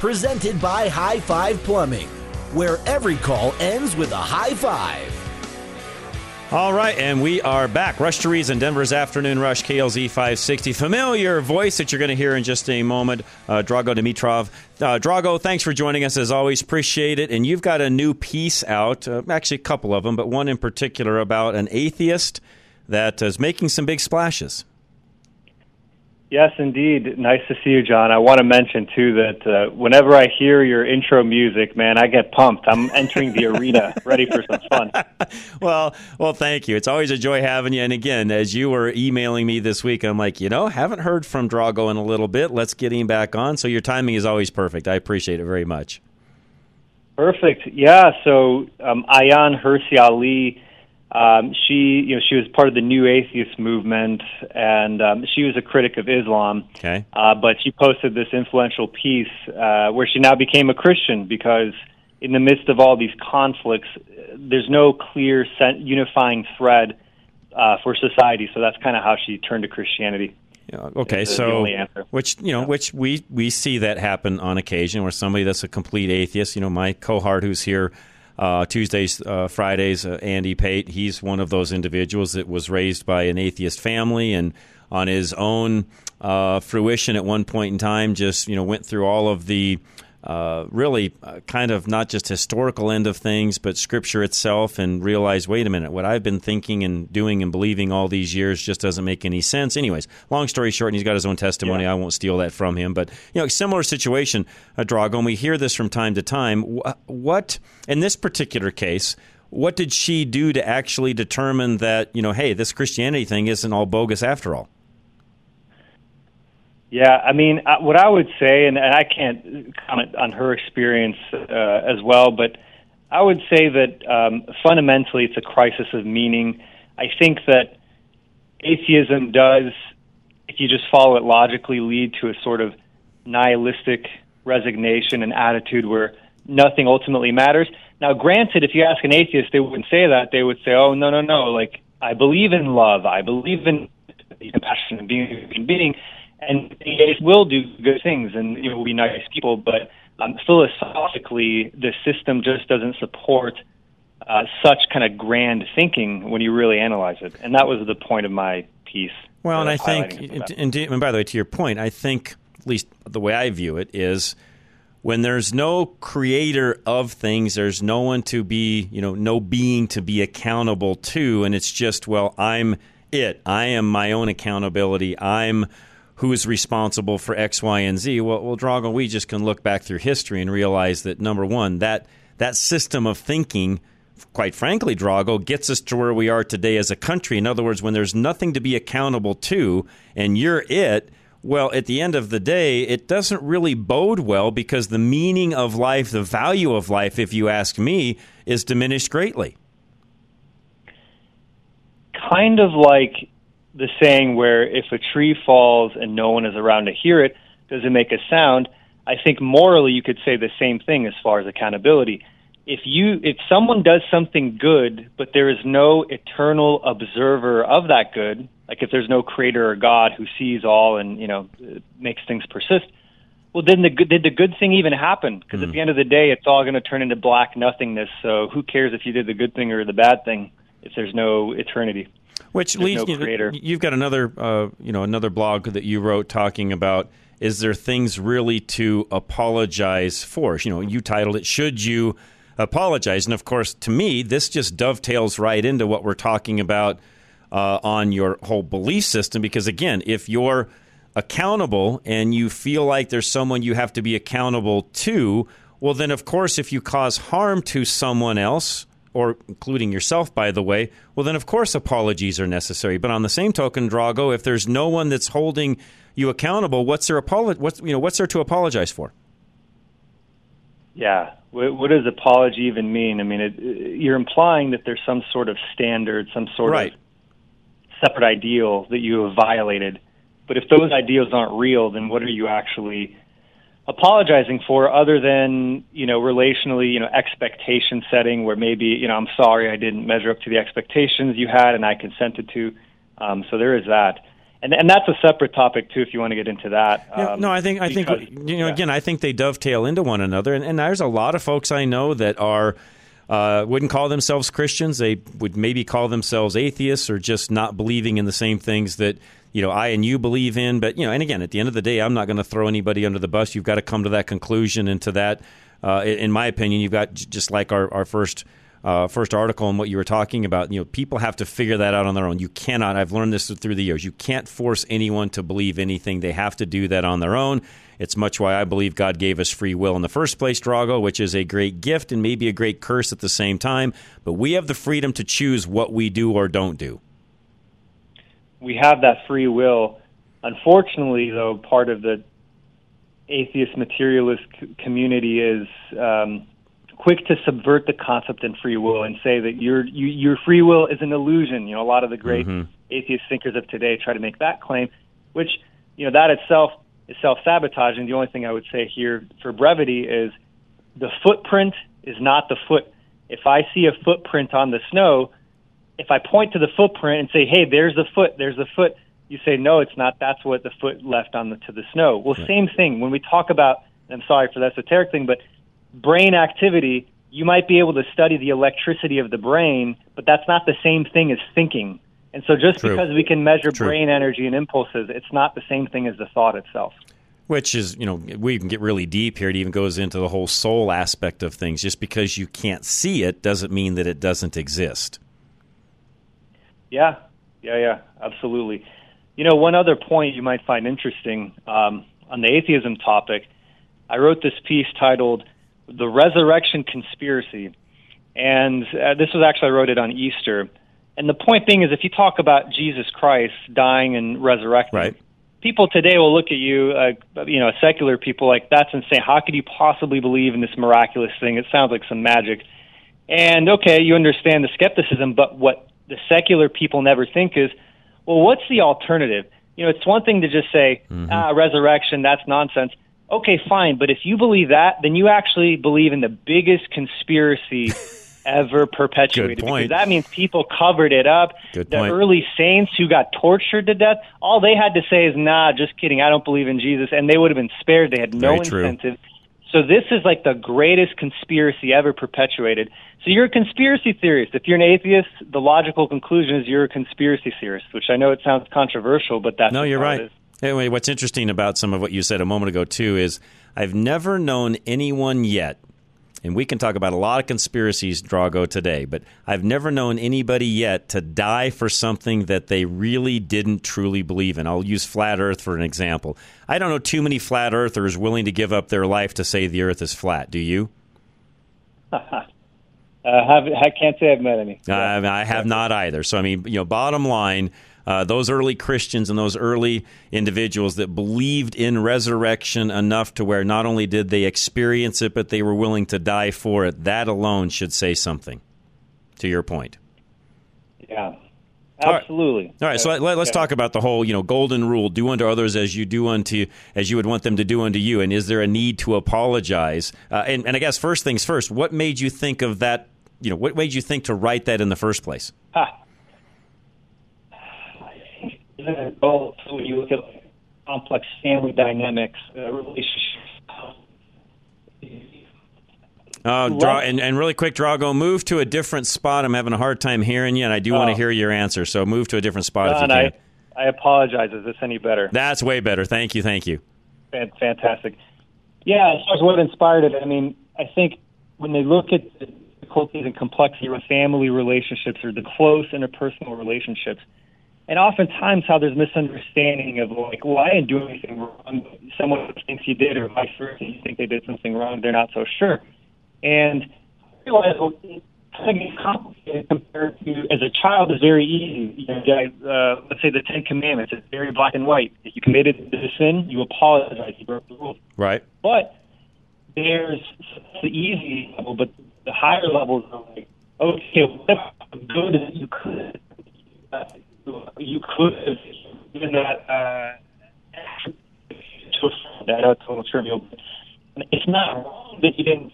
Presented by High Five Plumbing, where every call ends with a high five. All right, and we are back. Rush to Reason, Denver's Afternoon Rush, KLZ 560. Familiar voice that you're going to hear in just a moment, uh, Drago Dimitrov. Uh, Drago, thanks for joining us as always. Appreciate it. And you've got a new piece out, uh, actually, a couple of them, but one in particular about an atheist that is making some big splashes. Yes, indeed. Nice to see you, John. I want to mention too that uh, whenever I hear your intro music, man, I get pumped. I'm entering the arena, ready for some fun. well, well, thank you. It's always a joy having you. And again, as you were emailing me this week, I'm like, you know, haven't heard from Drago in a little bit. Let's get him back on. So your timing is always perfect. I appreciate it very much. Perfect. Yeah. So um, Ayaan Hirsi Ali um, she, you know, she was part of the New Atheist movement, and um, she was a critic of Islam. Okay. Uh, but she posted this influential piece uh, where she now became a Christian because, in the midst of all these conflicts, there's no clear unifying thread uh, for society. So that's kind of how she turned to Christianity. Yeah, okay, so which you know, yeah. which we we see that happen on occasion, where somebody that's a complete atheist. You know, my cohort who's here uh, Tuesdays, uh, Fridays, uh, Andy Pate, he's one of those individuals that was raised by an atheist family and on his own uh, fruition at one point in time just you know went through all of the uh, really uh, kind of not just historical end of things, but scripture itself, and realize, wait a minute, what I've been thinking and doing and believing all these years just doesn't make any sense. Anyways, long story short, and he's got his own testimony. Yeah. I won't steal that from him, but you know, similar situation, uh, Drago, and we hear this from time to time. What, in this particular case, what did she do to actually determine that you know, hey, this Christianity thing isn't all bogus after all? Yeah, I mean, uh, what I would say, and, I can't comment on her experience uh, as well, but I would say that um, fundamentally it's a crisis of meaning. I think that atheism does, if you just follow it logically, lead to a sort of nihilistic resignation and attitude where nothing ultimately matters. Now, granted, if you ask an atheist, they wouldn't say that. They would say, "Oh, no, no, no! Like I believe in love. I believe in compassion and being a human being." And they will do good things and it will be nice people, but um, philosophically, the system just doesn't support uh, such kind of grand thinking when you really analyze it. And that was the point of my piece. Well, and I think, and, and by the way, to your point, I think, at least the way I view it, is when there's no creator of things, there's no one to be, you know, no being to be accountable to, and it's just, well, I'm it. I am my own accountability. I'm who is responsible for X, Y, and Z. Well, well, Drago, we just can look back through history and realize that number one, that that system of thinking, quite frankly, Drago, gets us to where we are today as a country. In other words, when there's nothing to be accountable to, and you're it. Well, at the end of the day, it doesn't really bode well because the meaning of life, the value of life, if you ask me, is diminished greatly. Kind of like the saying where if a tree falls and no one is around to hear it, does it make a sound? I think morally you could say the same thing as far as accountability. If you if someone does something good, but there is no eternal observer of that good, like if there's no creator or God who sees all and you know makes things persist, well, then the did the good thing even happen? Because mm. at the end of the day, it's all going to turn into black nothingness. So who cares if you did the good thing or the bad thing if there's no eternity? Which There's leads no. You, you've got another, uh, you know, another blog that you wrote talking about is there things really to apologize for? You know, you titled it "Should You Apologize?" And of course, to me, this just dovetails right into what we're talking about uh, on your whole belief system. Because again, if you're accountable and you feel like there's someone you have to be accountable to, well, then of course, if you cause harm to someone else, or including yourself, by the way, well, then of course apologies are necessary. But on the same token, Drago, if there's no one that's holding you accountable, what's there apolo- what's you know what's there to apologize for? Yeah, what, what does apology even mean? I mean, it, you're implying that there's some sort of standard, some sort right. of separate ideal that you have violated. But if those ideals aren't real, then what are you actually apologizing for other than, you know, relationally, you know, expectation setting where maybe, you know, I'm sorry I didn't measure up to the expectations you had and I consented to. Um, so there is that and and that's a separate topic too if you want to get into that. Yeah, um, no, I think I because, think you know yeah. again I think they dovetail into one another, and, and there's a lot of folks I know that are. Uh, wouldn't call themselves Christians. They would maybe call themselves atheists or just not believing in the same things that you know I and you believe in. But you know, and again, at the end of the day, I'm not going to throw anybody under the bus. You've got to come to that conclusion and to that. Uh, in my opinion, you've got just like our, our first uh, first article and what you were talking about, you know, people have to figure that out on their own. You cannot. I've learned this through the years. You can't force anyone to believe anything. They have to do that on their own. It's much why I believe God gave us free will in the first place, Drago, which is a great gift and maybe a great curse at the same time. But we have the freedom to choose what we do or don't do. We have that free will. Unfortunately, though, part of the atheist materialist community is um, quick to subvert the concept in free will and say that your you, your free will is an illusion. You know, a lot of the great mm-hmm. atheist thinkers of today try to make that claim, which you know that itself is self sabotaging. The only thing I would say here for brevity is the footprint is not the foot. If I see a footprint on the snow, if I point to the footprint and say, "Hey, there's the foot, there's the foot," you say, "No, it's not. That's what the foot left on the to the snow." Well, right. same thing when we talk about. I'm sorry for the esoteric thing, but brain activity, you might be able to study the electricity of the brain, but that's not the same thing as thinking. And so just True. because we can measure True. brain energy and impulses, it's not the same thing as the thought itself. Which is, you know, we can get really deep here. It even goes into the whole soul aspect of things. Just because you can't see it doesn't mean that it doesn't exist. Yeah, yeah, yeah, absolutely. You know, one other point you might find interesting um, on the atheism topic, I wrote this piece titled the resurrection conspiracy. And uh, this was actually, I wrote it on Easter. And the point being is, if you talk about Jesus Christ dying and resurrecting, right. people today will look at you, uh, you know, secular people like, that's insane. How could you possibly believe in this miraculous thing? It sounds like some magic. And okay, you understand the skepticism, but what the secular people never think is, well, what's the alternative? You know, it's one thing to just say, mm-hmm. ah, resurrection, that's nonsense okay, fine, but if you believe that, then you actually believe in the biggest conspiracy ever perpetuated. Good point. Because that means people covered it up. Good the point. early saints who got tortured to death, all they had to say is, nah, just kidding, I don't believe in Jesus. And they would have been spared. They had no Very incentive. True. So this is like the greatest conspiracy ever perpetuated. So you're a conspiracy theorist. If you're an atheist, the logical conclusion is you're a conspiracy theorist, which I know it sounds controversial, but that's no, you're right. Anyway, what's interesting about some of what you said a moment ago, too, is I've never known anyone yet, and we can talk about a lot of conspiracies, Drago, today, but I've never known anybody yet to die for something that they really didn't truly believe in. I'll use flat Earth for an example. I don't know too many flat earthers willing to give up their life to say the Earth is flat. Do you? Uh, have, I can't say I've met any. Uh, I have not either. So, I mean, you know, bottom line, uh, those early Christians and those early individuals that believed in resurrection enough to where not only did they experience it, but they were willing to die for it. That alone should say something. To your point. Yeah. Absolutely. All right, All right so let, us yeah. talk about the whole, you know, golden rule: do unto others as you do unto as you would want them to do unto you. And is there a need to apologize? Uh, and, and I guess first things first, what made you think of that? You know, what made you think to write that in the first place? Ha a goal. So when you look at complex family dynamics, uh, relationships. Uh, draw and, and really quick, Drago, move to a different spot. I'm having a hard time hearing you, and I do oh. want to hear your answer. So move to a different spot John, if you can. I, I apologize. Is this any better? That's way better. Thank you. Thank you. Fantastic. Yeah, as far as what inspired it, I mean, I think when they look at the difficulties and complexity of family relationships or the close interpersonal relationships, and oftentimes how there's misunderstanding of like, well, I didn't do anything wrong. Someone thinks you did, or vice versa. You think they did something wrong. They're not so sure. And I realize well, it kind of complicated compared to as a child is very easy. You know, uh, let's say the Ten Commandments. It's very black and white. If you committed the sin, you apologize. You broke the rules. Right. But there's the easy level, but the higher levels are like, okay, what good you could. You could have given that uh, to a friend. Know it's a little trivial, but it's not wrong that you didn't.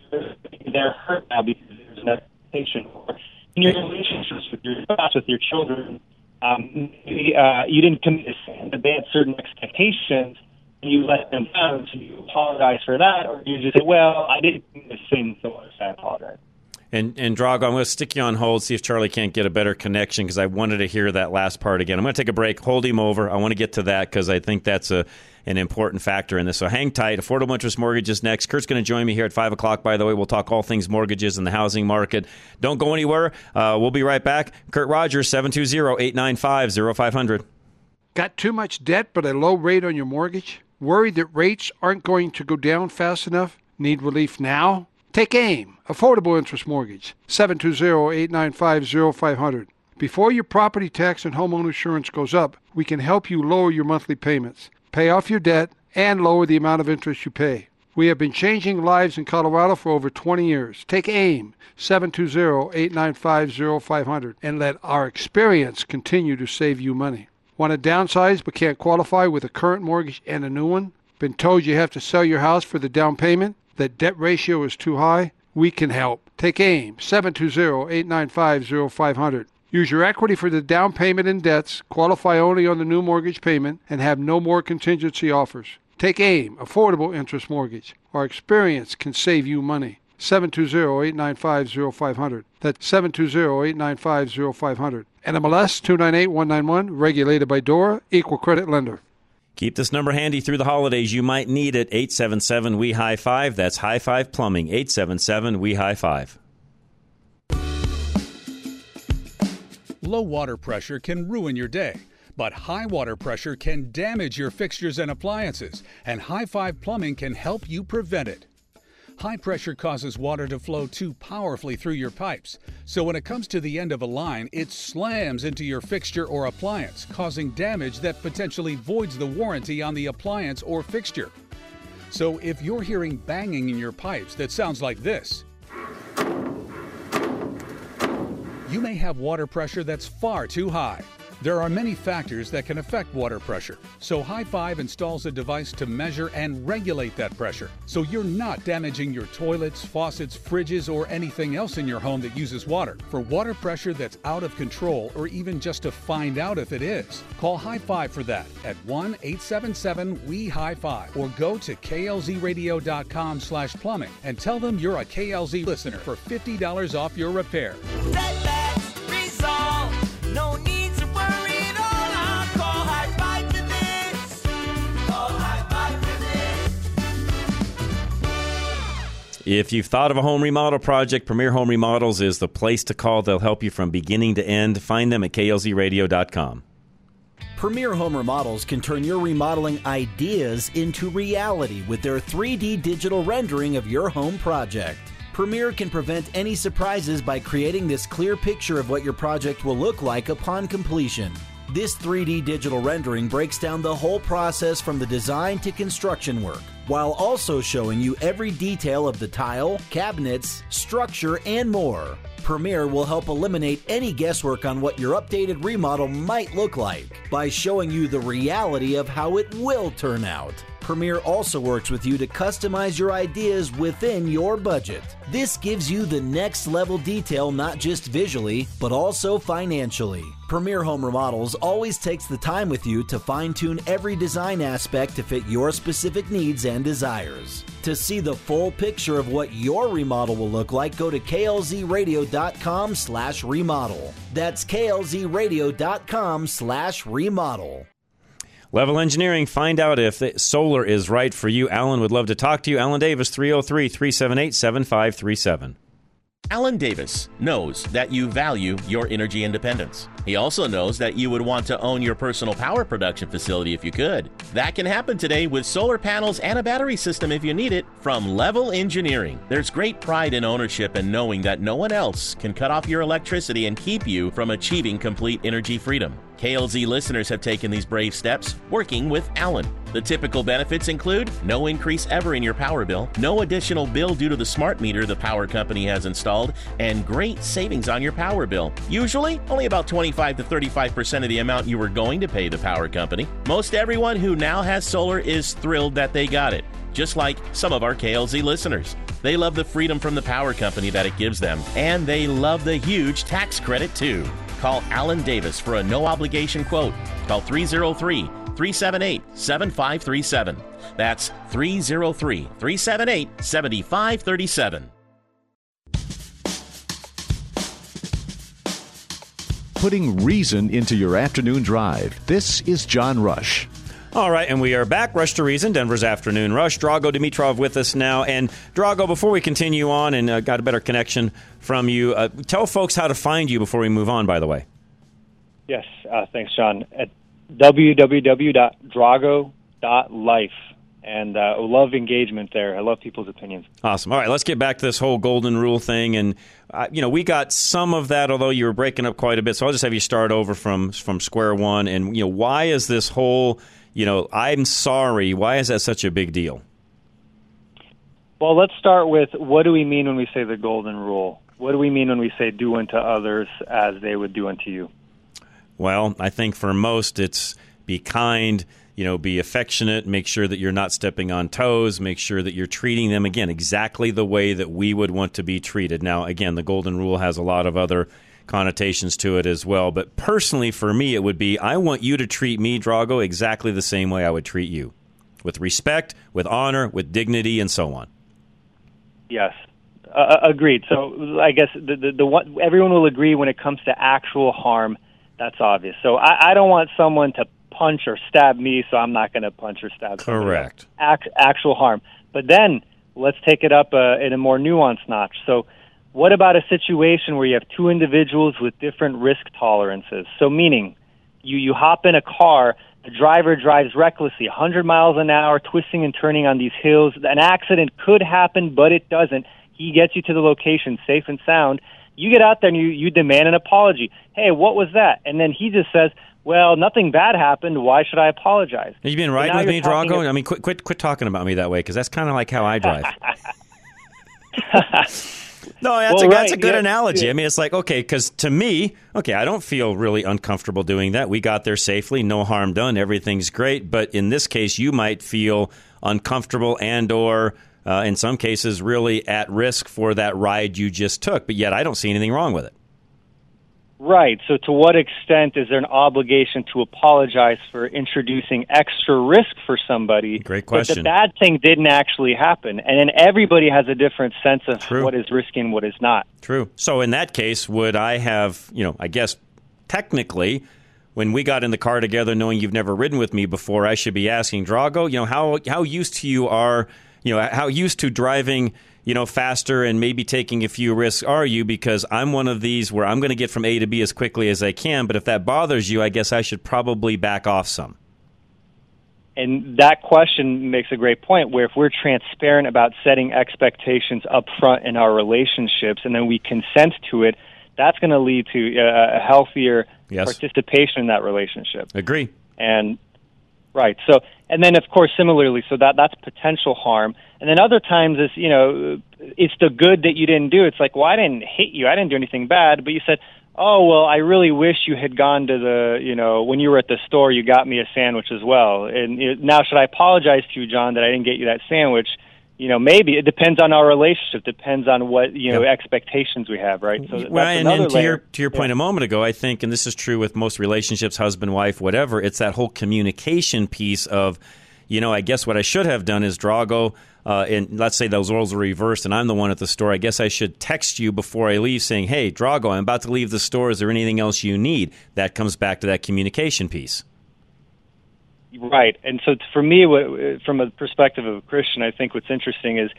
They're hurt now because there's an expectation. Or in your relationships with your spouse, with your children, um, maybe, uh, you didn't commit a they had certain expectations and you let them down, so you apologize for that, or you just say, "Well, I didn't commit a sin, so I apologize." And and Drago, I'm going to stick you on hold, see if Charlie can't get a better connection because I wanted to hear that last part again. I'm going to take a break, hold him over. I want to get to that because I think that's a an important factor in this. So hang tight. Affordable interest mortgages next. Kurt's going to join me here at five o'clock. By the way, we'll talk all things mortgages and the housing market. Don't go anywhere. Uh, we'll be right back. Kurt Rogers, 720-895-0500. Got too much debt but a low rate on your mortgage? Worried that rates aren't going to go down fast enough? Need relief now? Take AIM, Affordable Interest Mortgage, 720-895-0500. Before your property tax and homeowner insurance goes up, we can help you lower your monthly payments, pay off your debt, and lower the amount of interest you pay. We have been changing lives in Colorado for over 20 years. Take AIM, 720-895-0500, and let our experience continue to save you money. Want to downsize but can't qualify with a current mortgage and a new one? Been told you have to sell your house for the down payment? That debt ratio is too high, we can help. Take AIM 720-895-0500. Use your equity for the down payment and debts, qualify only on the new mortgage payment, and have no more contingency offers. Take AIM, Affordable Interest Mortgage. Our experience can save you money. 720-895-0500. That's 720-895-0500. NMLS 298191, regulated by DORA, Equal Credit Lender. Keep this number handy through the holidays. You might need it. 877 We High Five. That's High Five Plumbing. 877 We High Five. Low water pressure can ruin your day, but high water pressure can damage your fixtures and appliances, and High Five Plumbing can help you prevent it. High pressure causes water to flow too powerfully through your pipes, so when it comes to the end of a line, it slams into your fixture or appliance, causing damage that potentially voids the warranty on the appliance or fixture. So if you're hearing banging in your pipes that sounds like this, you may have water pressure that's far too high. There are many factors that can affect water pressure, so High Five installs a device to measure and regulate that pressure so you're not damaging your toilets, faucets, fridges, or anything else in your home that uses water. For water pressure that's out of control or even just to find out if it is, call High Five for that at 1 877 WE High Five or go to klzradio.com slash plumbing and tell them you're a KLZ listener for $50 off your repair. If you've thought of a home remodel project, Premier Home Remodels is the place to call. They'll help you from beginning to end. Find them at klzradio.com. Premier Home Remodels can turn your remodeling ideas into reality with their 3D digital rendering of your home project. Premier can prevent any surprises by creating this clear picture of what your project will look like upon completion. This 3D digital rendering breaks down the whole process from the design to construction work while also showing you every detail of the tile, cabinets, structure, and more. Premier will help eliminate any guesswork on what your updated remodel might look like by showing you the reality of how it will turn out. Premier also works with you to customize your ideas within your budget. This gives you the next level detail not just visually, but also financially. Premier Home Remodels always takes the time with you to fine tune every design aspect to fit your specific needs and desires. To see the full picture of what your remodel will look like, go to klzradio.com slash remodel. That's klzradio.com slash remodel. Level Engineering, find out if solar is right for you. Alan would love to talk to you. Alan Davis, 303 378 7537. Alan Davis knows that you value your energy independence. He also knows that you would want to own your personal power production facility if you could. That can happen today with solar panels and a battery system if you need it from Level Engineering. There's great pride in ownership and knowing that no one else can cut off your electricity and keep you from achieving complete energy freedom. KLZ listeners have taken these brave steps working with Alan. The typical benefits include no increase ever in your power bill, no additional bill due to the smart meter the power company has installed, and great savings on your power bill. Usually, only about 25 to 35% of the amount you were going to pay the power company. Most everyone who now has solar is thrilled that they got it, just like some of our KLZ listeners. They love the freedom from the power company that it gives them, and they love the huge tax credit too. Call Alan Davis for a no obligation quote. Call 303 378 7537. That's 303 378 7537. Putting reason into your afternoon drive. This is John Rush. All right, and we are back. Rush to Reason, Denver's Afternoon Rush. Drago Dimitrov with us now. And Drago, before we continue on and uh, got a better connection from you, uh, tell folks how to find you before we move on, by the way. Yes, uh, thanks, John. At www.drago.life. And uh, I love engagement there. I love people's opinions. Awesome. All right, let's get back to this whole golden rule thing. And, uh, you know, we got some of that, although you were breaking up quite a bit. So I'll just have you start over from, from square one. And, you know, why is this whole – you know, I'm sorry. Why is that such a big deal? Well, let's start with what do we mean when we say the golden rule? What do we mean when we say do unto others as they would do unto you? Well, I think for most it's be kind, you know, be affectionate, make sure that you're not stepping on toes, make sure that you're treating them again exactly the way that we would want to be treated. Now, again, the golden rule has a lot of other connotations to it as well. But personally, for me, it would be I want you to treat me, Drago, exactly the same way I would treat you with respect, with honor, with dignity, and so on. Yes. Uh, uh, agreed. So I guess the, the, the one, everyone will agree when it comes to actual harm. That's obvious. So I, I don't want someone to punch or stab me, so I'm not going to punch or stab. Correct. Act, actual harm. But then let's take it up uh, in a more nuanced notch. So what about a situation where you have two individuals with different risk tolerances? So, meaning, you, you hop in a car, the driver drives recklessly, 100 miles an hour, twisting and turning on these hills. An accident could happen, but it doesn't. He gets you to the location safe and sound. You get out there and you, you demand an apology. Hey, what was that? And then he just says, well, nothing bad happened. Why should I apologize? Have you been riding with me, Drago? I mean, quit, quit, quit talking about me that way because that's kind of like how I drive. No, that's, well, a, that's right. a good yeah. analogy. I mean, it's like, okay, because to me, okay, I don't feel really uncomfortable doing that. We got there safely, no harm done, everything's great. But in this case, you might feel uncomfortable and or uh, in some cases really at risk for that ride you just took. But yet I don't see anything wrong with it. Right. So, to what extent is there an obligation to apologize for introducing extra risk for somebody? Great question. But the bad thing didn't actually happen, and then everybody has a different sense of True. what is risky and what is not. True. So, in that case, would I have, you know, I guess technically, when we got in the car together, knowing you've never ridden with me before, I should be asking Drago, you know, how how used to you are, you know, how used to driving you know, faster and maybe taking a few risks are you? Because I'm one of these where I'm going to get from A to B as quickly as I can. But if that bothers you, I guess I should probably back off some. And that question makes a great point where if we're transparent about setting expectations up front in our relationships and then we consent to it, that's going to lead to uh, a healthier yes. participation in that relationship. Agree. And Right. So, and then of course, similarly, so that that's potential harm. And then other times is you know, it's the good that you didn't do. It's like, well, I didn't hit you. I didn't do anything bad, but you said, oh well i really wish you had gone to the you know when you were at the store you got me a sandwich as well and it, now should i apologize to you john that i didn't get you that sandwich you know maybe it depends on our relationship depends on what you know yep. expectations we have right so well, and, and to your to your point yeah. a moment ago i think and this is true with most relationships husband wife whatever it's that whole communication piece of you know i guess what i should have done is drago uh, and let's say those roles are reversed and I'm the one at the store, I guess I should text you before I leave saying, hey, Drago, I'm about to leave the store. Is there anything else you need? That comes back to that communication piece. Right. And so for me, from a perspective of a Christian, I think what's interesting is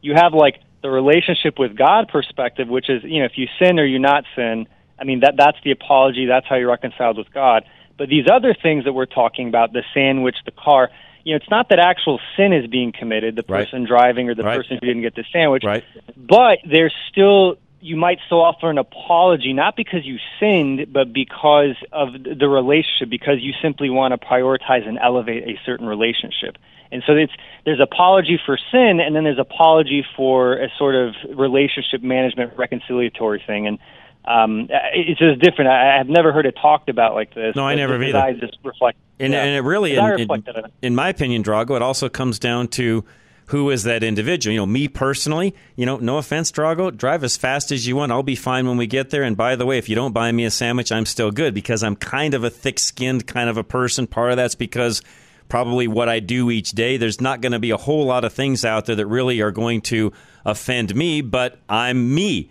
you have like the relationship with God perspective, which is, you know, if you sin or you not sin, I mean, that that's the apology. That's how you're reconciled with God. But these other things that we're talking about, the sandwich, the car, you know, it's not that actual sin is being committed, the person right. driving or the right. person who didn't get the sandwich, right. but there's still you might still offer an apology, not because you sinned, but because of the relationship, because you simply want to prioritize and elevate a certain relationship. And so it's there's apology for sin, and then there's apology for a sort of relationship management reconciliatory thing. And um, it's just different. I, have never heard it talked about like this. No, I never either. I just reflect. And, yeah. and it really, in, in, in, my opinion, Drago, it also comes down to who is that individual. You know, me personally, you know, no offense, Drago, drive as fast as you want. I'll be fine when we get there. And by the way, if you don't buy me a sandwich, I'm still good because I'm kind of a thick skinned kind of a person. Part of that's because probably what I do each day. There's not going to be a whole lot of things out there that really are going to offend me, but I'm me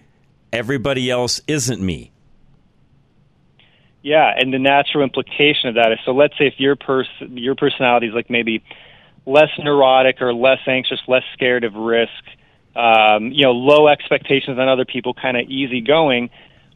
everybody else isn't me. Yeah, and the natural implication of that is so let's say if your pers- your personality is like maybe less neurotic or less anxious, less scared of risk, um, you know, low expectations on other people, kind of easygoing.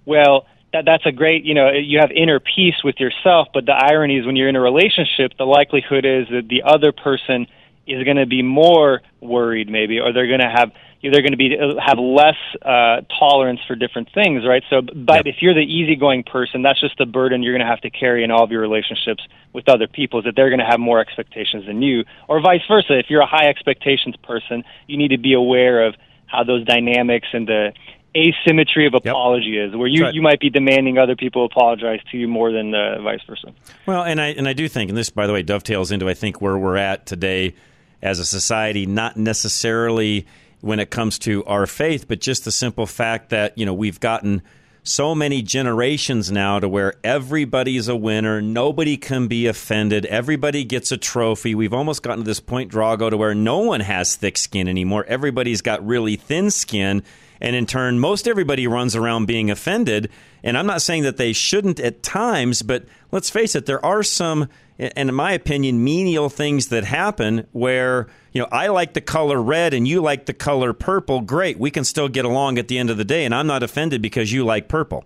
Well, that that's a great, you know, you have inner peace with yourself. But the irony is, when you're in a relationship, the likelihood is that the other person is going to be more worried, maybe, or they're going to have they're going to be have less uh, tolerance for different things, right? So, but yep. if you're the easygoing person, that's just the burden you're going to have to carry in all of your relationships with other people. Is that they're going to have more expectations than you, or vice versa. If you're a high expectations person, you need to be aware of how those dynamics and the asymmetry of apology yep. is, where you, right. you might be demanding other people apologize to you more than uh, vice versa. Well, and I and I do think, and this, by the way, dovetails into I think where we're at today as a society, not necessarily when it comes to our faith, but just the simple fact that, you know, we've gotten so many generations now to where everybody's a winner, nobody can be offended, everybody gets a trophy. We've almost gotten to this point, Drago, to where no one has thick skin anymore. Everybody's got really thin skin. And in turn, most everybody runs around being offended. And I'm not saying that they shouldn't at times, but let's face it, there are some, and in my opinion, menial things that happen where, you know, I like the color red and you like the color purple. Great. We can still get along at the end of the day. And I'm not offended because you like purple.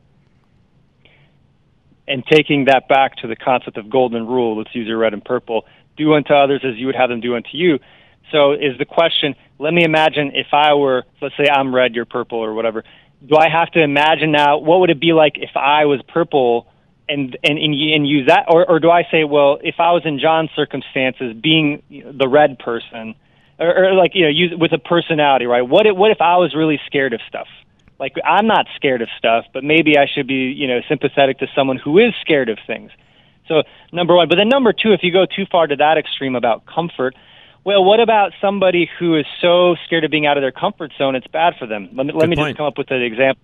And taking that back to the concept of golden rule, let's use your red and purple, do unto others as you would have them do unto you. So is the question, let me imagine if I were, let's say I'm red, you're purple or whatever. Do I have to imagine now what would it be like if I was purple and and and, and use that or or do I say, well, if I was in John's circumstances being the red person or, or like you know, use with a personality, right? What if, what if I was really scared of stuff? Like I'm not scared of stuff, but maybe I should be, you know, sympathetic to someone who is scared of things. So number one, but then number two, if you go too far to that extreme about comfort, well, what about somebody who is so scared of being out of their comfort zone it's bad for them? Let me, let me just come up with an example.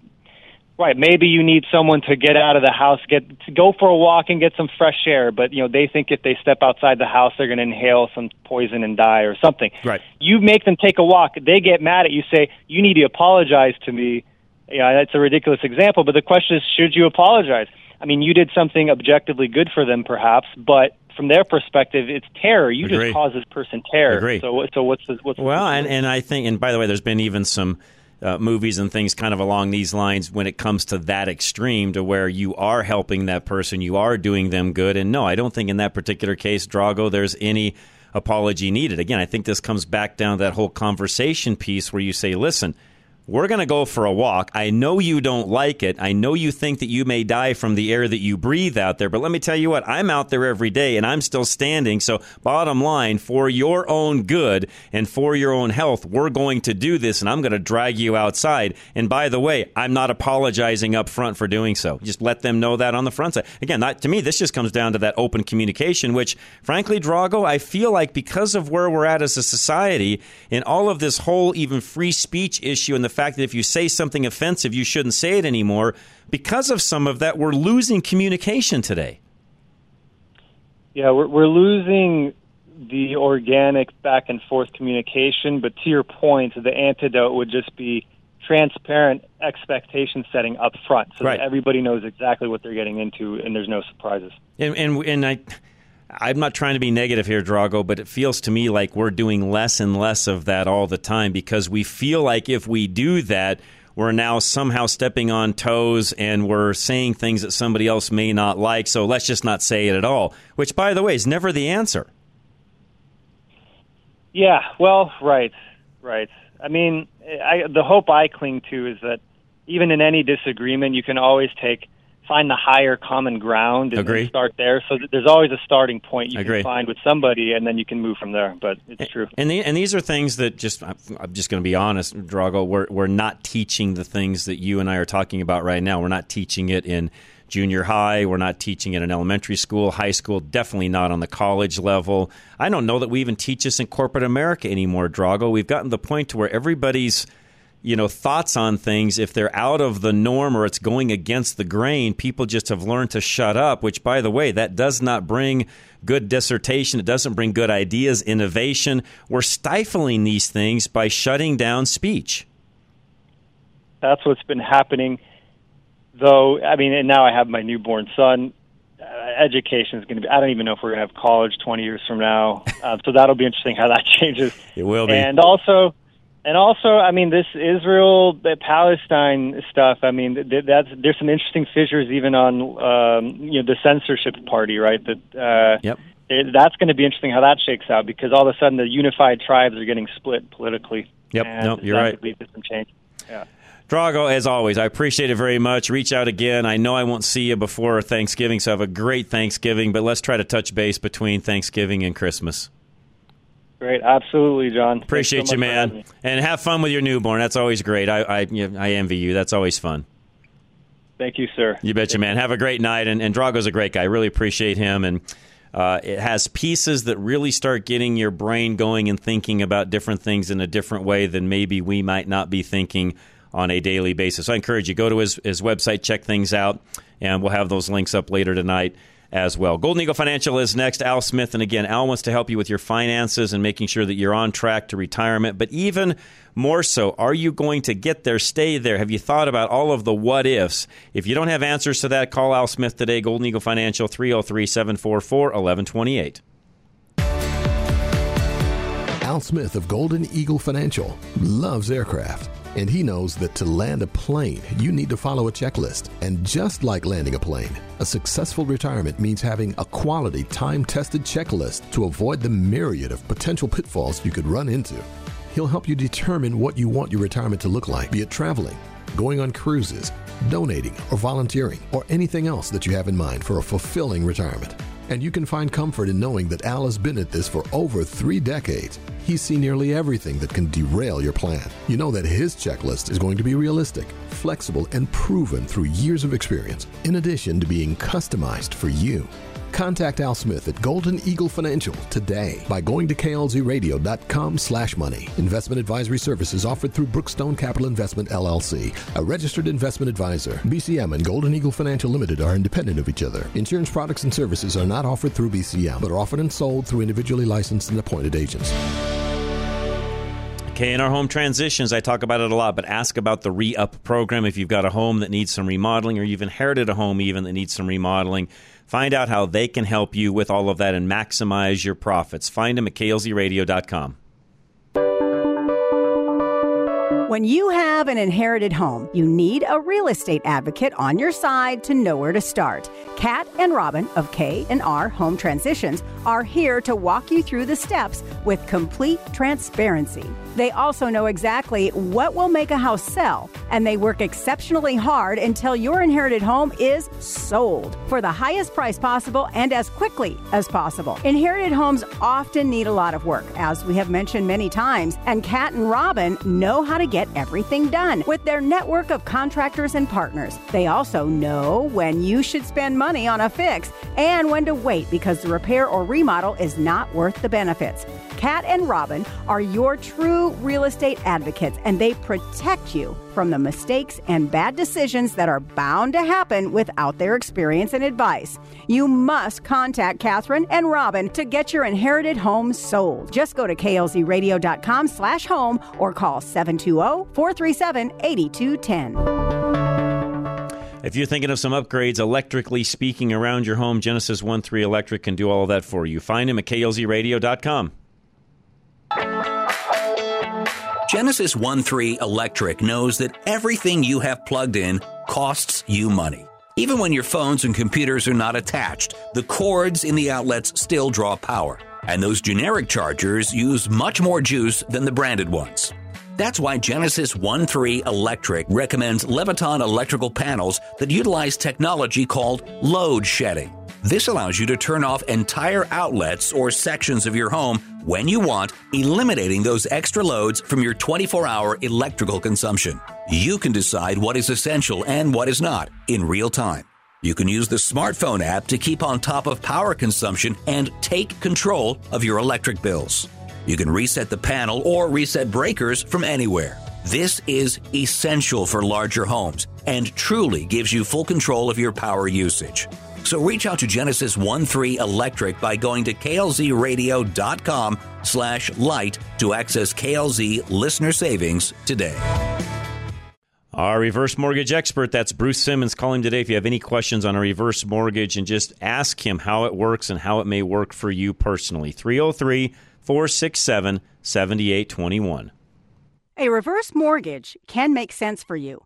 Right, maybe you need someone to get out of the house, get to go for a walk and get some fresh air, but you know they think if they step outside the house they're going to inhale some poison and die or something. Right. You make them take a walk, they get mad at you, say you need to apologize to me. Yeah, that's a ridiculous example, but the question is should you apologize? I mean, you did something objectively good for them perhaps, but from their perspective, it's terror. You Agree. just cause this person terror. Agree. So, so what's the what's well, the and and I think, and by the way, there's been even some. Uh, movies and things kind of along these lines when it comes to that extreme to where you are helping that person, you are doing them good. And no, I don't think in that particular case, Drago, there's any apology needed. Again, I think this comes back down to that whole conversation piece where you say, listen, we're going to go for a walk. I know you don't like it. I know you think that you may die from the air that you breathe out there, but let me tell you what, I'm out there every day and I'm still standing. So, bottom line, for your own good and for your own health, we're going to do this and I'm going to drag you outside. And by the way, I'm not apologizing up front for doing so. Just let them know that on the front side. Again, that, to me, this just comes down to that open communication, which, frankly, Drago, I feel like because of where we're at as a society and all of this whole even free speech issue and the fact that if you say something offensive, you shouldn't say it anymore. Because of some of that, we're losing communication today. Yeah, we're, we're losing the organic back and forth communication. But to your point, the antidote would just be transparent expectation setting up front, so right. that everybody knows exactly what they're getting into, and there's no surprises. And and, and I. I'm not trying to be negative here, Drago, but it feels to me like we're doing less and less of that all the time because we feel like if we do that, we're now somehow stepping on toes and we're saying things that somebody else may not like. So let's just not say it at all, which, by the way, is never the answer. Yeah, well, right, right. I mean, I, the hope I cling to is that even in any disagreement, you can always take find the higher common ground and Agree. start there. So there's always a starting point you Agree. can find with somebody, and then you can move from there. But it's true. And the, and these are things that just I'm just going to be honest, Drago. We're we're not teaching the things that you and I are talking about right now. We're not teaching it in junior high. We're not teaching it in elementary school, high school, definitely not on the college level. I don't know that we even teach this in corporate America anymore, Drago. We've gotten to the point to where everybody's you know thoughts on things if they're out of the norm or it's going against the grain people just have learned to shut up which by the way that does not bring good dissertation. It doesn't bring good ideas innovation. We're stifling these things by shutting down speech. That's what's been happening though. I mean and now i have my newborn son. Uh, education is going to be i don't even know if we're going to have college 20 years from now. Uh, so that'll be interesting how that changes. It will be. And also and also, I mean, this Israel Palestine stuff. I mean, that's there's some interesting fissures even on um, you know the censorship party, right? That uh, yep. It, that's going to be interesting how that shakes out because all of a sudden the unified tribes are getting split politically. Yep. And no, you're right. Lead to some change. Yeah. Drago, as always, I appreciate it very much. Reach out again. I know I won't see you before Thanksgiving, so have a great Thanksgiving. But let's try to touch base between Thanksgiving and Christmas. Great, absolutely, John. Appreciate so you, man, and have fun with your newborn. That's always great. I, I, I envy you. That's always fun. Thank you, sir. You betcha, man. Have a great night. And, and Drago's a great guy. I really appreciate him. And uh, it has pieces that really start getting your brain going and thinking about different things in a different way than maybe we might not be thinking on a daily basis. So I encourage you go to his, his website, check things out, and we'll have those links up later tonight as well. Golden Eagle Financial is next. Al Smith. And again, Al wants to help you with your finances and making sure that you're on track to retirement. But even more so, are you going to get there, stay there? Have you thought about all of the what ifs? If you don't have answers to that, call Al Smith today. Golden Eagle Financial, 303 744 1128. Al Smith of Golden Eagle Financial loves aircraft. And he knows that to land a plane, you need to follow a checklist. And just like landing a plane, a successful retirement means having a quality, time tested checklist to avoid the myriad of potential pitfalls you could run into. He'll help you determine what you want your retirement to look like, be it traveling, going on cruises, donating, or volunteering, or anything else that you have in mind for a fulfilling retirement. And you can find comfort in knowing that Al has been at this for over three decades. He's seen nearly everything that can derail your plan. You know that his checklist is going to be realistic, flexible, and proven through years of experience, in addition to being customized for you. Contact Al Smith at Golden Eagle Financial today by going to klzradio.com slash money. Investment advisory services offered through Brookstone Capital Investment LLC, a registered investment advisor. BCM and Golden Eagle Financial Limited are independent of each other. Insurance products and services are not offered through BCM, but are offered and sold through individually licensed and appointed agents. Okay, in our home transitions, I talk about it a lot, but ask about the re up program if you've got a home that needs some remodeling or you've inherited a home even that needs some remodeling. Find out how they can help you with all of that and maximize your profits. Find them at klzradio.com. When you have an inherited home, you need a real estate advocate on your side to know where to start. Kat and Robin of K and R Home Transitions are here to walk you through the steps with complete transparency. They also know exactly what will make a house sell, and they work exceptionally hard until your inherited home is sold for the highest price possible and as quickly as possible. Inherited homes often need a lot of work, as we have mentioned many times, and Kat and Robin know how to get everything done with their network of contractors and partners. They also know when you should spend money on a fix and when to wait because the repair or remodel is not worth the benefits. Kat and Robin are your true real estate advocates, and they protect you from the mistakes and bad decisions that are bound to happen without their experience and advice. You must contact Catherine and Robin to get your inherited home sold. Just go to klzradio.com slash home or call 720-437-8210. If you're thinking of some upgrades electrically speaking around your home, Genesis 1-3 Electric can do all of that for you. Find him at klzradio.com. Genesis 1-3 Electric knows that everything you have plugged in costs you money. Even when your phones and computers are not attached, the cords in the outlets still draw power. And those generic chargers use much more juice than the branded ones. That's why Genesis 1-3 Electric recommends Leviton electrical panels that utilize technology called load shedding. This allows you to turn off entire outlets or sections of your home when you want, eliminating those extra loads from your 24 hour electrical consumption. You can decide what is essential and what is not in real time. You can use the smartphone app to keep on top of power consumption and take control of your electric bills. You can reset the panel or reset breakers from anywhere. This is essential for larger homes and truly gives you full control of your power usage. So reach out to Genesis 1-3 Electric by going to klzradio.com slash light to access KLZ listener savings today. Our reverse mortgage expert, that's Bruce Simmons, Call him today. If you have any questions on a reverse mortgage and just ask him how it works and how it may work for you personally. 303 467 7821. A reverse mortgage can make sense for you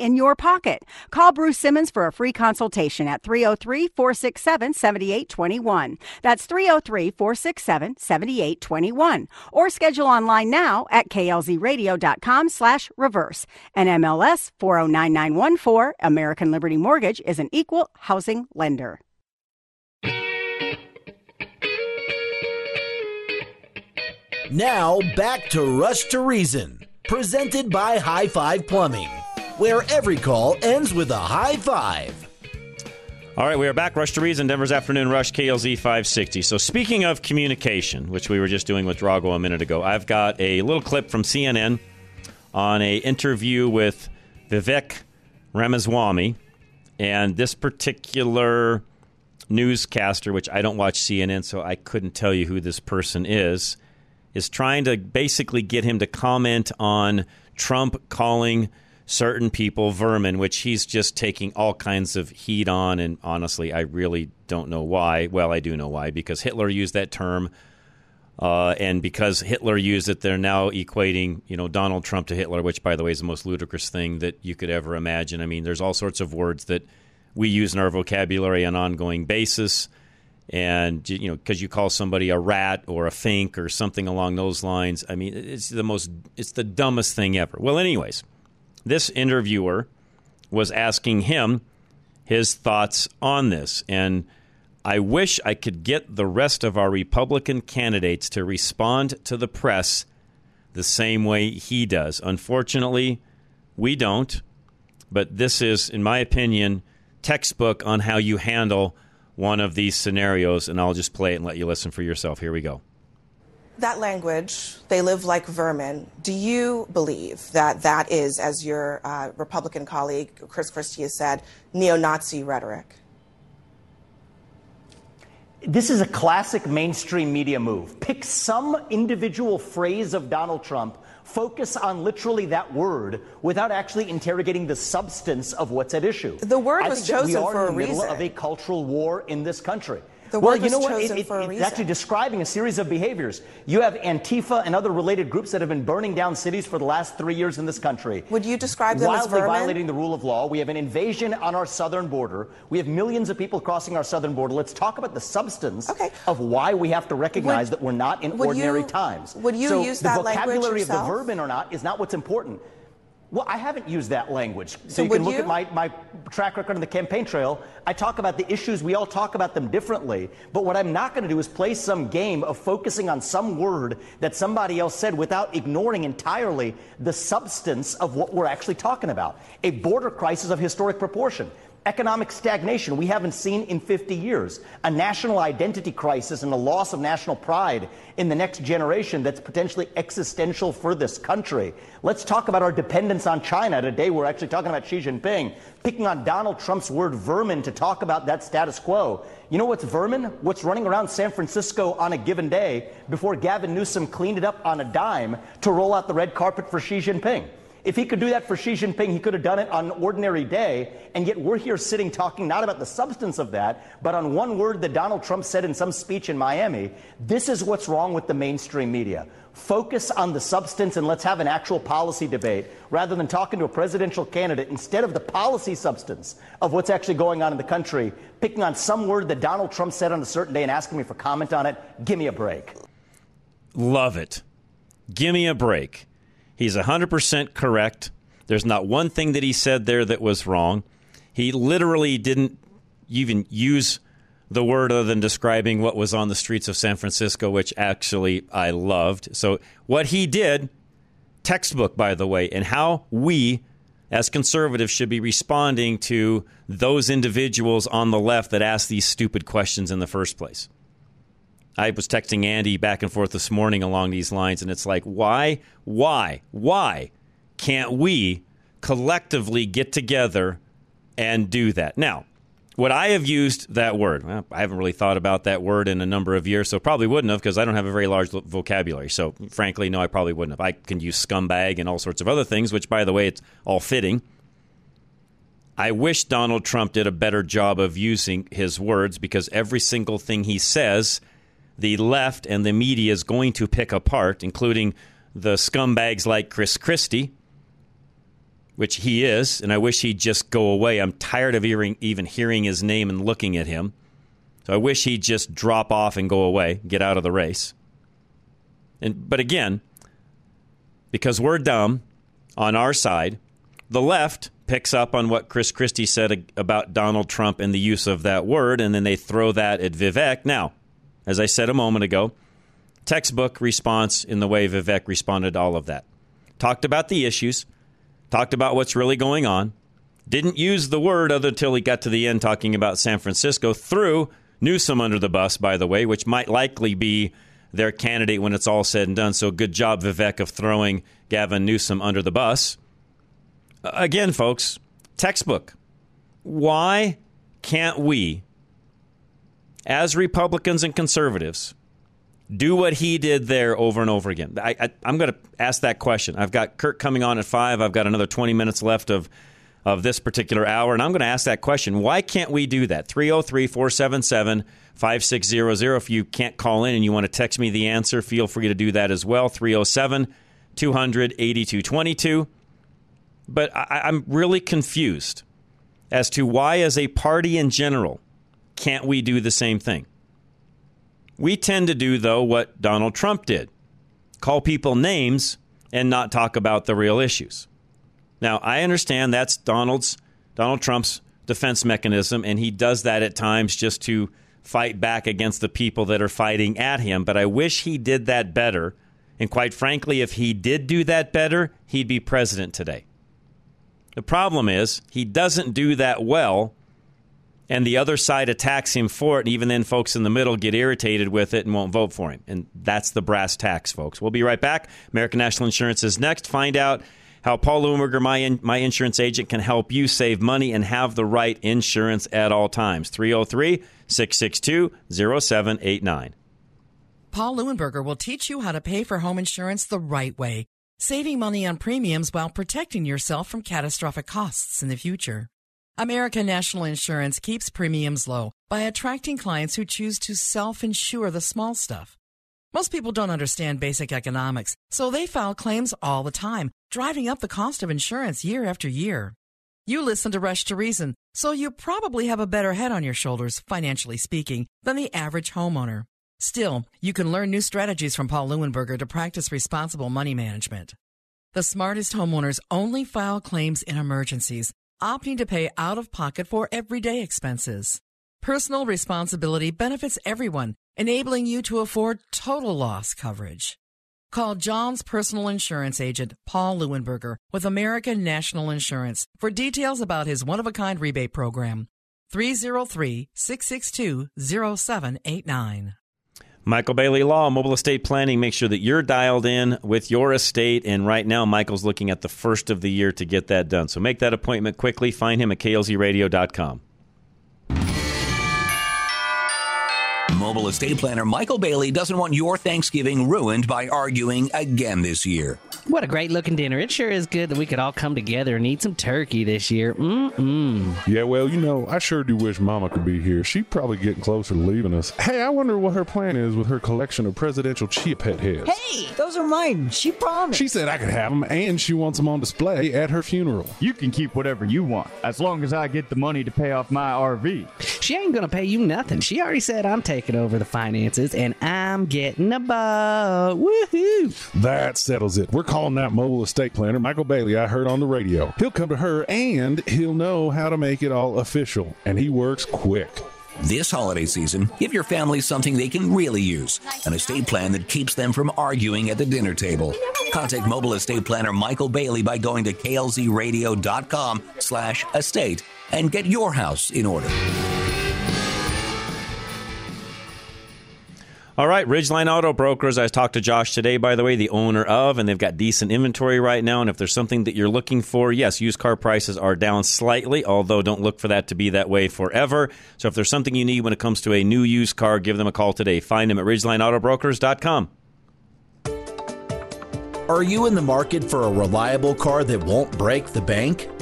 in your pocket. Call Bruce Simmons for a free consultation at 303 467 7821. That's 303 467 7821. Or schedule online now at klzradio.com slash reverse. And MLS 409914, American Liberty Mortgage is an equal housing lender. Now back to Rush to Reason, presented by High Five Plumbing where every call ends with a high five. All right, we are back. Rush to Reason, Denver's Afternoon Rush, KLZ 560. So, speaking of communication, which we were just doing with Drago a minute ago, I've got a little clip from CNN on a interview with Vivek Ramaswamy. And this particular newscaster, which I don't watch CNN, so I couldn't tell you who this person is, is trying to basically get him to comment on Trump calling certain people vermin, which he's just taking all kinds of heat on. And honestly, I really don't know why. Well, I do know why, because Hitler used that term. Uh, and because Hitler used it, they're now equating, you know, Donald Trump to Hitler, which, by the way, is the most ludicrous thing that you could ever imagine. I mean, there's all sorts of words that we use in our vocabulary on an ongoing basis, and you know, because you call somebody a rat or a fink or something along those lines. I mean, it's the most, it's the dumbest thing ever. Well, anyways, this interviewer was asking him his thoughts on this. And I wish I could get the rest of our Republican candidates to respond to the press the same way he does. Unfortunately, we don't. But this is, in my opinion, textbook on how you handle one of these scenarios. And I'll just play it and let you listen for yourself. Here we go. That language, they live like vermin, do you believe that that is, as your uh, Republican colleague Chris Christie has said, neo Nazi rhetoric? This is a classic mainstream media move. Pick some individual phrase of Donald Trump, focus on literally that word without actually interrogating the substance of what's at issue. The word I was chosen we are for in the a middle reason. of a cultural war in this country. The well, word you know what? It, it, it's actually describing a series of behaviors. You have Antifa and other related groups that have been burning down cities for the last three years in this country. Would you describe them as wildly vermin? violating the rule of law. We have an invasion on our southern border. We have millions of people crossing our southern border. Let's talk about the substance of why we have to recognize Would- that we're not in ordinary you- times. would you so use that language yourself? The vocabulary of the vermin or not is not what's important. Well, I haven't used that language. So, So you can look you? at my, my track record on the campaign trail. I talk about the issues. We all talk about them differently. But what I'm not going to do is play some game of focusing on some word that somebody else said without ignoring entirely the substance of what we're actually talking about. A border crisis of historic proportion. Economic stagnation we haven't seen in 50 years. A national identity crisis and a loss of national pride in the next generation that's potentially existential for this country. Let's talk about our dependence on China. Today we're actually talking about Xi Jinping, picking on Donald Trump's word vermin to talk about that status quo. You know what's vermin? What's running around San Francisco on a given day before Gavin Newsom cleaned it up on a dime to roll out the red carpet for Xi Jinping. If he could do that for Xi Jinping, he could have done it on an ordinary day. And yet we're here sitting talking not about the substance of that, but on one word that Donald Trump said in some speech in Miami. This is what's wrong with the mainstream media. Focus on the substance and let's have an actual policy debate rather than talking to a presidential candidate instead of the policy substance of what's actually going on in the country, picking on some word that Donald Trump said on a certain day and asking me for comment on it. Give me a break. Love it. Give me a break. He's 100% correct. There's not one thing that he said there that was wrong. He literally didn't even use the word other than describing what was on the streets of San Francisco, which actually I loved. So, what he did, textbook, by the way, and how we as conservatives should be responding to those individuals on the left that ask these stupid questions in the first place. I was texting Andy back and forth this morning along these lines, and it's like, why, why, why can't we collectively get together and do that? Now, would I have used that word? Well, I haven't really thought about that word in a number of years, so probably wouldn't have because I don't have a very large vocabulary. So, frankly, no, I probably wouldn't have. I can use scumbag and all sorts of other things, which, by the way, it's all fitting. I wish Donald Trump did a better job of using his words because every single thing he says the left and the media is going to pick apart, including the scumbags like Chris Christie, which he is, and I wish he'd just go away. I'm tired of hearing, even hearing his name and looking at him. So I wish he'd just drop off and go away, get out of the race. And but again, because we're dumb on our side, the left picks up on what Chris Christie said about Donald Trump and the use of that word, and then they throw that at Vivek. Now, as I said a moment ago, textbook response in the way Vivek responded to all of that. Talked about the issues, talked about what's really going on, didn't use the word other until he got to the end talking about San Francisco, threw Newsom under the bus, by the way, which might likely be their candidate when it's all said and done. So good job, Vivek, of throwing Gavin Newsom under the bus. Again, folks, textbook. Why can't we as Republicans and conservatives, do what he did there over and over again? I, I'm going to ask that question. I've got Kirk coming on at five. I've got another 20 minutes left of of this particular hour, and I'm going to ask that question. Why can't we do that? 303 477 5600. If you can't call in and you want to text me the answer, feel free to do that as well. 307 200 8222. But I, I'm really confused as to why, as a party in general, can't we do the same thing? We tend to do, though, what Donald Trump did call people names and not talk about the real issues. Now, I understand that's Donald's Donald Trump's defense mechanism, and he does that at times just to fight back against the people that are fighting at him. But I wish he did that better. And quite frankly, if he did do that better, he'd be president today. The problem is he doesn't do that well and the other side attacks him for it. And even then, folks in the middle get irritated with it and won't vote for him. And that's the brass tacks, folks. We'll be right back. American National Insurance is next. Find out how Paul Leuenberger, my, in, my insurance agent, can help you save money and have the right insurance at all times. 303 662 0789. Paul Leuenberger will teach you how to pay for home insurance the right way, saving money on premiums while protecting yourself from catastrophic costs in the future. American National Insurance keeps premiums low by attracting clients who choose to self insure the small stuff. Most people don't understand basic economics, so they file claims all the time, driving up the cost of insurance year after year. You listen to Rush to Reason, so you probably have a better head on your shoulders, financially speaking, than the average homeowner. Still, you can learn new strategies from Paul Leuenberger to practice responsible money management. The smartest homeowners only file claims in emergencies opting to pay out of pocket for everyday expenses. Personal responsibility benefits everyone, enabling you to afford total loss coverage. Call John's personal insurance agent, Paul Leuenberger, with American National Insurance for details about his one of a kind rebate program. 303 662 0789. Michael Bailey Law, Mobile Estate Planning. Make sure that you're dialed in with your estate. And right now, Michael's looking at the first of the year to get that done. So make that appointment quickly. Find him at klzradio.com. Mobile estate planner Michael Bailey doesn't want your Thanksgiving ruined by arguing again this year. What a great looking dinner. It sure is good that we could all come together and eat some turkey this year. Mm-mm. Yeah, well, you know, I sure do wish Mama could be here. She'd probably getting closer to leaving us. Hey, I wonder what her plan is with her collection of presidential chip head heads. Hey, those are mine. She promised. She said I could have them, and she wants them on display at her funeral. You can keep whatever you want, as long as I get the money to pay off my RV. She ain't gonna pay you nothing. She already said I'm taking over the finances, and I'm getting a boat. Woohoo! That settles it. We're calling that mobile estate planner Michael Bailey. I heard on the radio. He'll come to her, and he'll know how to make it all official. And he works quick. This holiday season, give your family something they can really use an estate plan that keeps them from arguing at the dinner table. Contact mobile estate planner Michael Bailey by going to klzradio.com slash estate and get your house in order. All right, Ridgeline Auto Brokers. I talked to Josh today, by the way, the owner of, and they've got decent inventory right now. And if there's something that you're looking for, yes, used car prices are down slightly, although don't look for that to be that way forever. So if there's something you need when it comes to a new used car, give them a call today. Find them at RidgelineAutobrokers.com. Are you in the market for a reliable car that won't break the bank?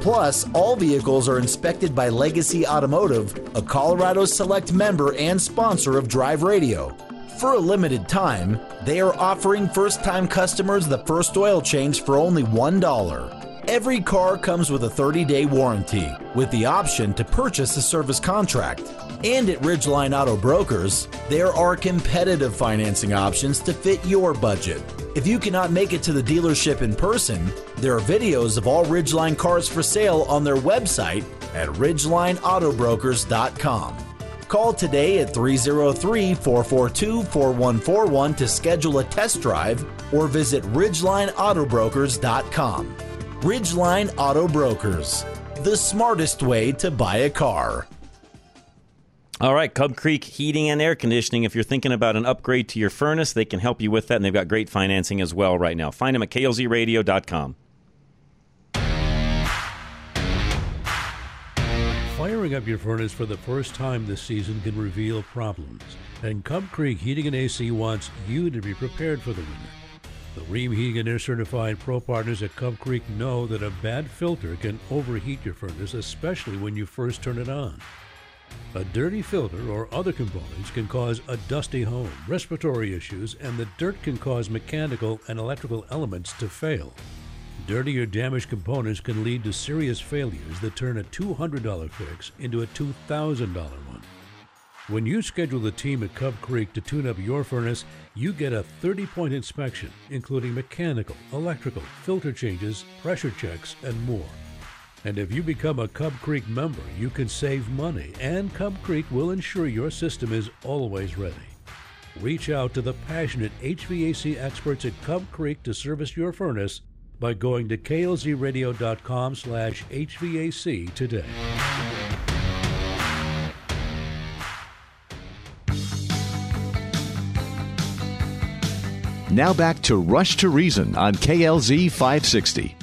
Plus, all vehicles are inspected by Legacy Automotive, a Colorado Select member and sponsor of Drive Radio. For a limited time, they are offering first time customers the first oil change for only $1. Every car comes with a 30 day warranty, with the option to purchase a service contract. And at Ridgeline Auto Brokers, there are competitive financing options to fit your budget. If you cannot make it to the dealership in person, there are videos of all Ridgeline cars for sale on their website at ridgelineautobrokers.com. Call today at 303 442 4141 to schedule a test drive or visit ridgelineautobrokers.com. Ridgeline Auto Brokers, the smartest way to buy a car. All right, Cub Creek Heating and Air Conditioning. If you're thinking about an upgrade to your furnace, they can help you with that, and they've got great financing as well right now. Find them at klzradio.com. Firing up your furnace for the first time this season can reveal problems, and Cub Creek Heating and AC wants you to be prepared for the winter. The Rheem Heating and Air certified pro partners at Cub Creek know that a bad filter can overheat your furnace, especially when you first turn it on. A dirty filter or other components can cause a dusty home, respiratory issues, and the dirt can cause mechanical and electrical elements to fail. Dirty or damaged components can lead to serious failures that turn a $200 fix into a $2,000 one. When you schedule the team at Cub Creek to tune up your furnace, you get a 30 point inspection, including mechanical, electrical, filter changes, pressure checks, and more. And if you become a Cub Creek member, you can save money, and Cub Creek will ensure your system is always ready. Reach out to the passionate HVAC experts at Cub Creek to service your furnace by going to klzradio.com slash HVAC today. Now back to Rush to Reason on KLZ 560.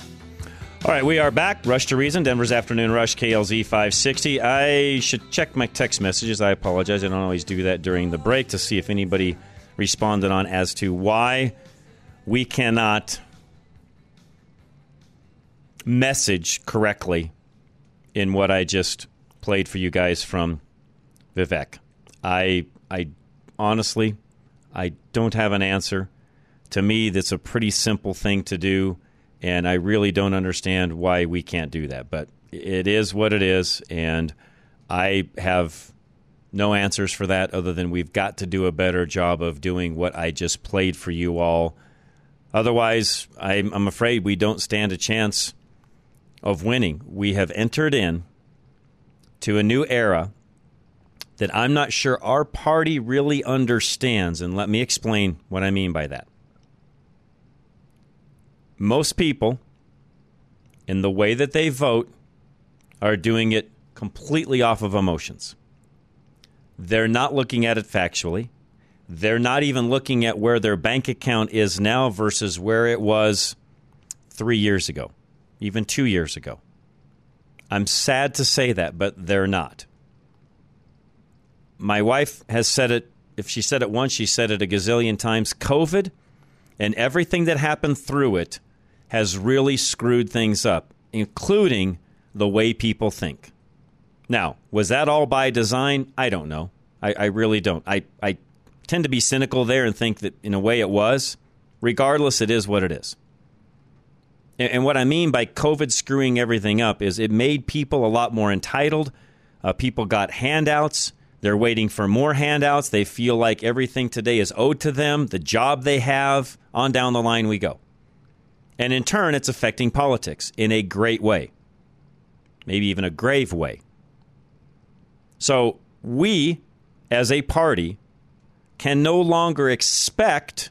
All right, we are back. Rush to Reason, Denver's Afternoon Rush, KLZ 560. I should check my text messages. I apologize. I don't always do that during the break to see if anybody responded on as to why we cannot message correctly in what I just played for you guys from Vivek. I I honestly I don't have an answer. To me, that's a pretty simple thing to do, and I really don't understand why we can't do that. But it is what it is, and I have no answers for that other than we've got to do a better job of doing what I just played for you all. Otherwise, I'm, I'm afraid we don't stand a chance of winning. We have entered in to a new era that I'm not sure our party really understands. And let me explain what I mean by that. Most people, in the way that they vote, are doing it completely off of emotions. They're not looking at it factually. They're not even looking at where their bank account is now versus where it was three years ago even two years ago. I'm sad to say that, but they're not. My wife has said it, if she said it once, she said it a gazillion times. COVID and everything that happened through it has really screwed things up, including the way people think. Now, was that all by design? I don't know. I, I really don't. I, I tend to be cynical there and think that in a way it was. Regardless, it is what it is. And what I mean by COVID screwing everything up is it made people a lot more entitled. Uh, people got handouts. They're waiting for more handouts. They feel like everything today is owed to them, the job they have. On down the line we go. And in turn, it's affecting politics in a great way, maybe even a grave way. So we, as a party, can no longer expect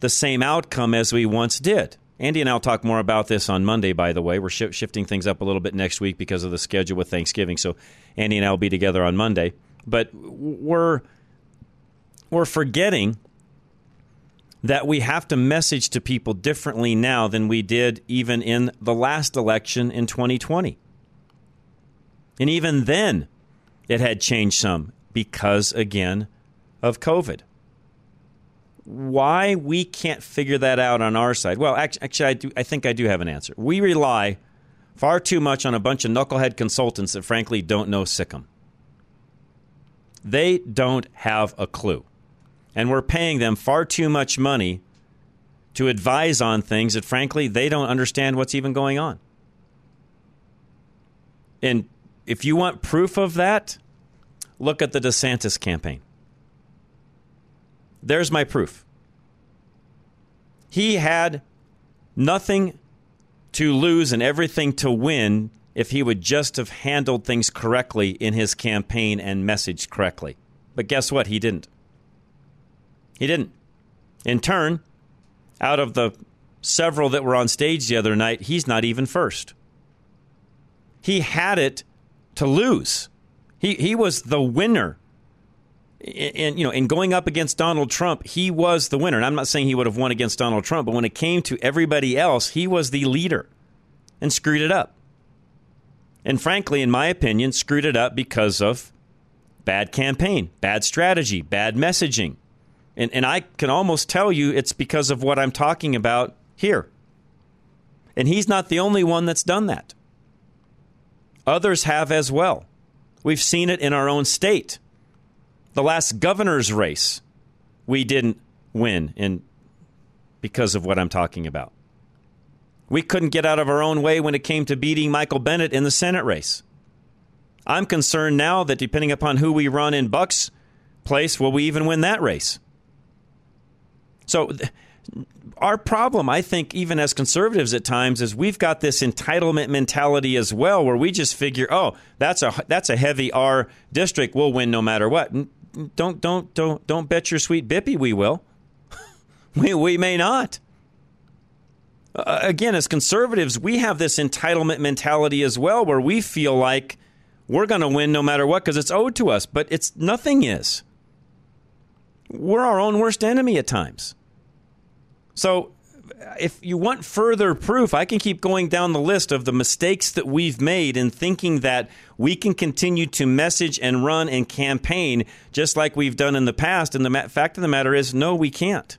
the same outcome as we once did. Andy and I'll talk more about this on Monday, by the way. We're sh- shifting things up a little bit next week because of the schedule with Thanksgiving. So Andy and I will be together on Monday. But we're, we're forgetting that we have to message to people differently now than we did even in the last election in 2020. And even then, it had changed some because, again, of COVID why we can't figure that out on our side. Well, actually, I, do, I think I do have an answer. We rely far too much on a bunch of knucklehead consultants that frankly don't know SICM. They don't have a clue. And we're paying them far too much money to advise on things that frankly they don't understand what's even going on. And if you want proof of that, look at the DeSantis campaign. There's my proof. He had nothing to lose and everything to win if he would just have handled things correctly in his campaign and messaged correctly. But guess what? He didn't. He didn't. In turn, out of the several that were on stage the other night, he's not even first. He had it to lose. He, he was the winner and you know, in going up against Donald Trump, he was the winner. And I'm not saying he would have won against Donald Trump, but when it came to everybody else, he was the leader and screwed it up. And frankly, in my opinion, screwed it up because of bad campaign, bad strategy, bad messaging. And, and I can almost tell you it's because of what I'm talking about here. And he's not the only one that's done that. Others have as well. We've seen it in our own state the last governor's race, we didn't win in because of what I'm talking about. We couldn't get out of our own way when it came to beating Michael Bennet in the Senate race. I'm concerned now that depending upon who we run in Buck's place, will we even win that race? So, our problem, I think, even as conservatives at times, is we've got this entitlement mentality as well, where we just figure, oh, that's a that's a heavy R district, we'll win no matter what. Don't don't don't don't bet your sweet bippy we will. we we may not. Uh, again, as conservatives, we have this entitlement mentality as well, where we feel like we're going to win no matter what because it's owed to us, but it's nothing is. We're our own worst enemy at times. So, if you want further proof, I can keep going down the list of the mistakes that we've made in thinking that we can continue to message and run and campaign just like we've done in the past. And the fact of the matter is, no, we can't.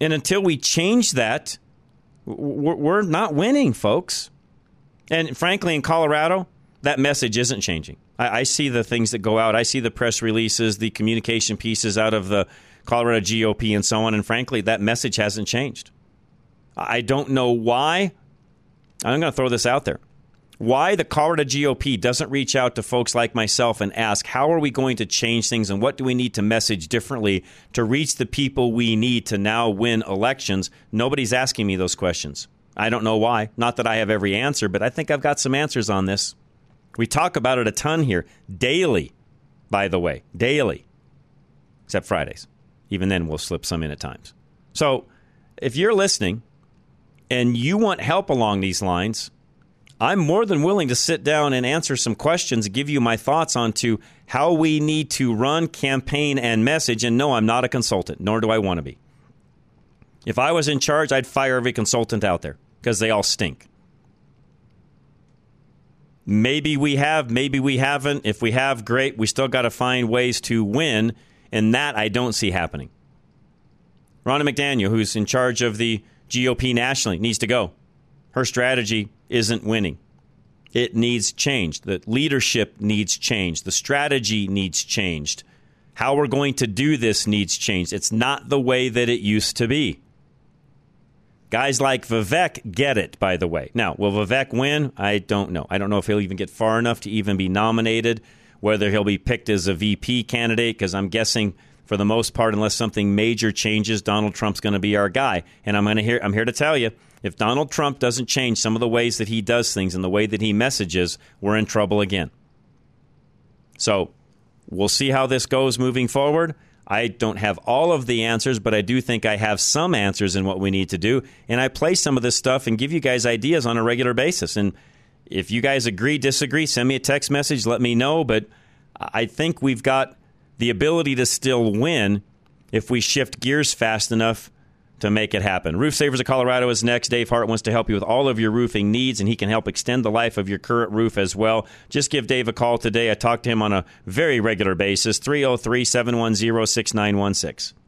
And until we change that, we're not winning, folks. And frankly, in Colorado, that message isn't changing. I, see the things that go out. I see the press releases, the communication pieces out of the Colorado GOP, and so on. And frankly, that message hasn't changed. I don't know why. I'm going to throw this out there why the Colorado GOP doesn't reach out to folks like myself and ask, how are we going to change things and what do we need to message differently to reach the people we need to now win elections? Nobody's asking me those questions. I don't know why. Not that I have every answer, but I think I've got some answers on this. We talk about it a ton here, daily, by the way, daily, except Fridays. Even then, we'll slip some in at times. So if you're listening and you want help along these lines, I'm more than willing to sit down and answer some questions, give you my thoughts on to how we need to run, campaign, and message. And no, I'm not a consultant, nor do I want to be. If I was in charge, I'd fire every consultant out there because they all stink. Maybe we have, maybe we haven't. If we have, great. We still got to find ways to win, and that I don't see happening. Ronna McDaniel, who's in charge of the GOP nationally, needs to go. Her strategy isn't winning. It needs changed. The leadership needs changed. The strategy needs changed. How we're going to do this needs changed. It's not the way that it used to be. Guys like Vivek get it, by the way. Now, will Vivek win? I don't know. I don't know if he'll even get far enough to even be nominated, whether he'll be picked as a VP candidate, because I'm guessing for the most part, unless something major changes, Donald Trump's going to be our guy. And I'm going to hear I'm here to tell you, if Donald Trump doesn't change some of the ways that he does things and the way that he messages, we're in trouble again. So we'll see how this goes moving forward. I don't have all of the answers, but I do think I have some answers in what we need to do. And I play some of this stuff and give you guys ideas on a regular basis. And if you guys agree, disagree, send me a text message, let me know. But I think we've got the ability to still win if we shift gears fast enough to make it happen. Roof Savers of Colorado is next. Dave Hart wants to help you with all of your roofing needs, and he can help extend the life of your current roof as well. Just give Dave a call today. I talk to him on a very regular basis 303 710 6916.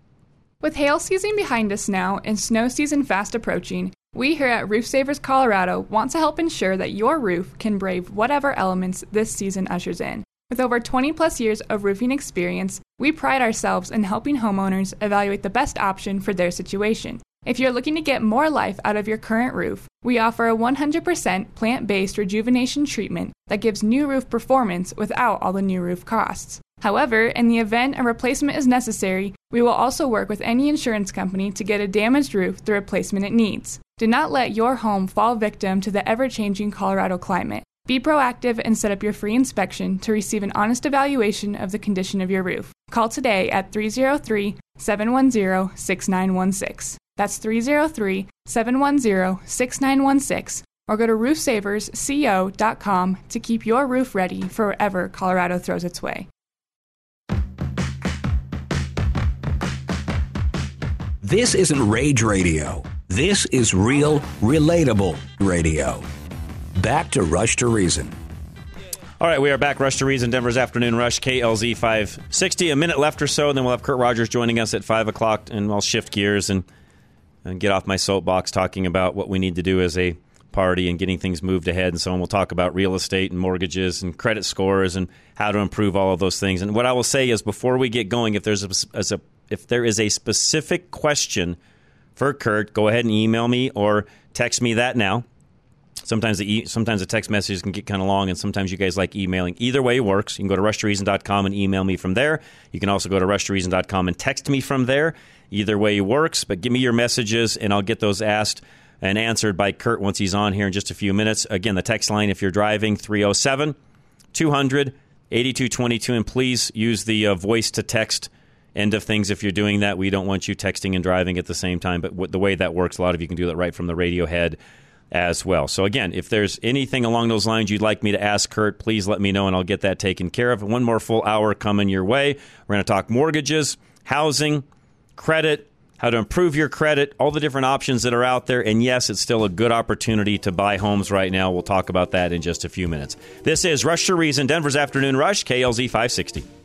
With hail season behind us now and snow season fast approaching, we here at Roof Savers Colorado want to help ensure that your roof can brave whatever elements this season ushers in. With over 20 plus years of roofing experience, we pride ourselves in helping homeowners evaluate the best option for their situation. If you're looking to get more life out of your current roof, we offer a 100% plant based rejuvenation treatment that gives new roof performance without all the new roof costs. However, in the event a replacement is necessary, we will also work with any insurance company to get a damaged roof the replacement it needs. Do not let your home fall victim to the ever changing Colorado climate. Be proactive and set up your free inspection to receive an honest evaluation of the condition of your roof. Call today at 303 710 6916. That's 303 710 6916 or go to roofsaversco.com to keep your roof ready for wherever Colorado throws its way. This isn't rage radio. This is real, relatable radio. Back to Rush to Reason. All right, we are back. Rush to Reason, Denver's Afternoon Rush, KLZ 560. A minute left or so, and then we'll have Kurt Rogers joining us at 5 o'clock, and I'll shift gears and, and get off my soapbox talking about what we need to do as a party and getting things moved ahead and so on. We'll talk about real estate and mortgages and credit scores and how to improve all of those things. And what I will say is before we get going, if there's a, a if there is a specific question for Kurt, go ahead and email me or text me that now Sometimes the e- sometimes the text messages can get kind of long, and sometimes you guys like emailing. Either way works. You can go to rushtoreason.com and email me from there. You can also go to rushtoreason.com and text me from there. Either way works. But give me your messages, and I'll get those asked and answered by Kurt once he's on here in just a few minutes. Again, the text line if you're driving 307 200 8222. And please use the uh, voice to text end of things if you're doing that. We don't want you texting and driving at the same time. But w- the way that works, a lot of you can do that right from the radio head as well. So, again, if there's anything along those lines you'd like me to ask Kurt, please let me know and I'll get that taken care of. One more full hour coming your way. We're going to talk mortgages, housing, credit, how to improve your credit, all the different options that are out there. And yes, it's still a good opportunity to buy homes right now. We'll talk about that in just a few minutes. This is Rush to Reason, Denver's Afternoon Rush, KLZ 560.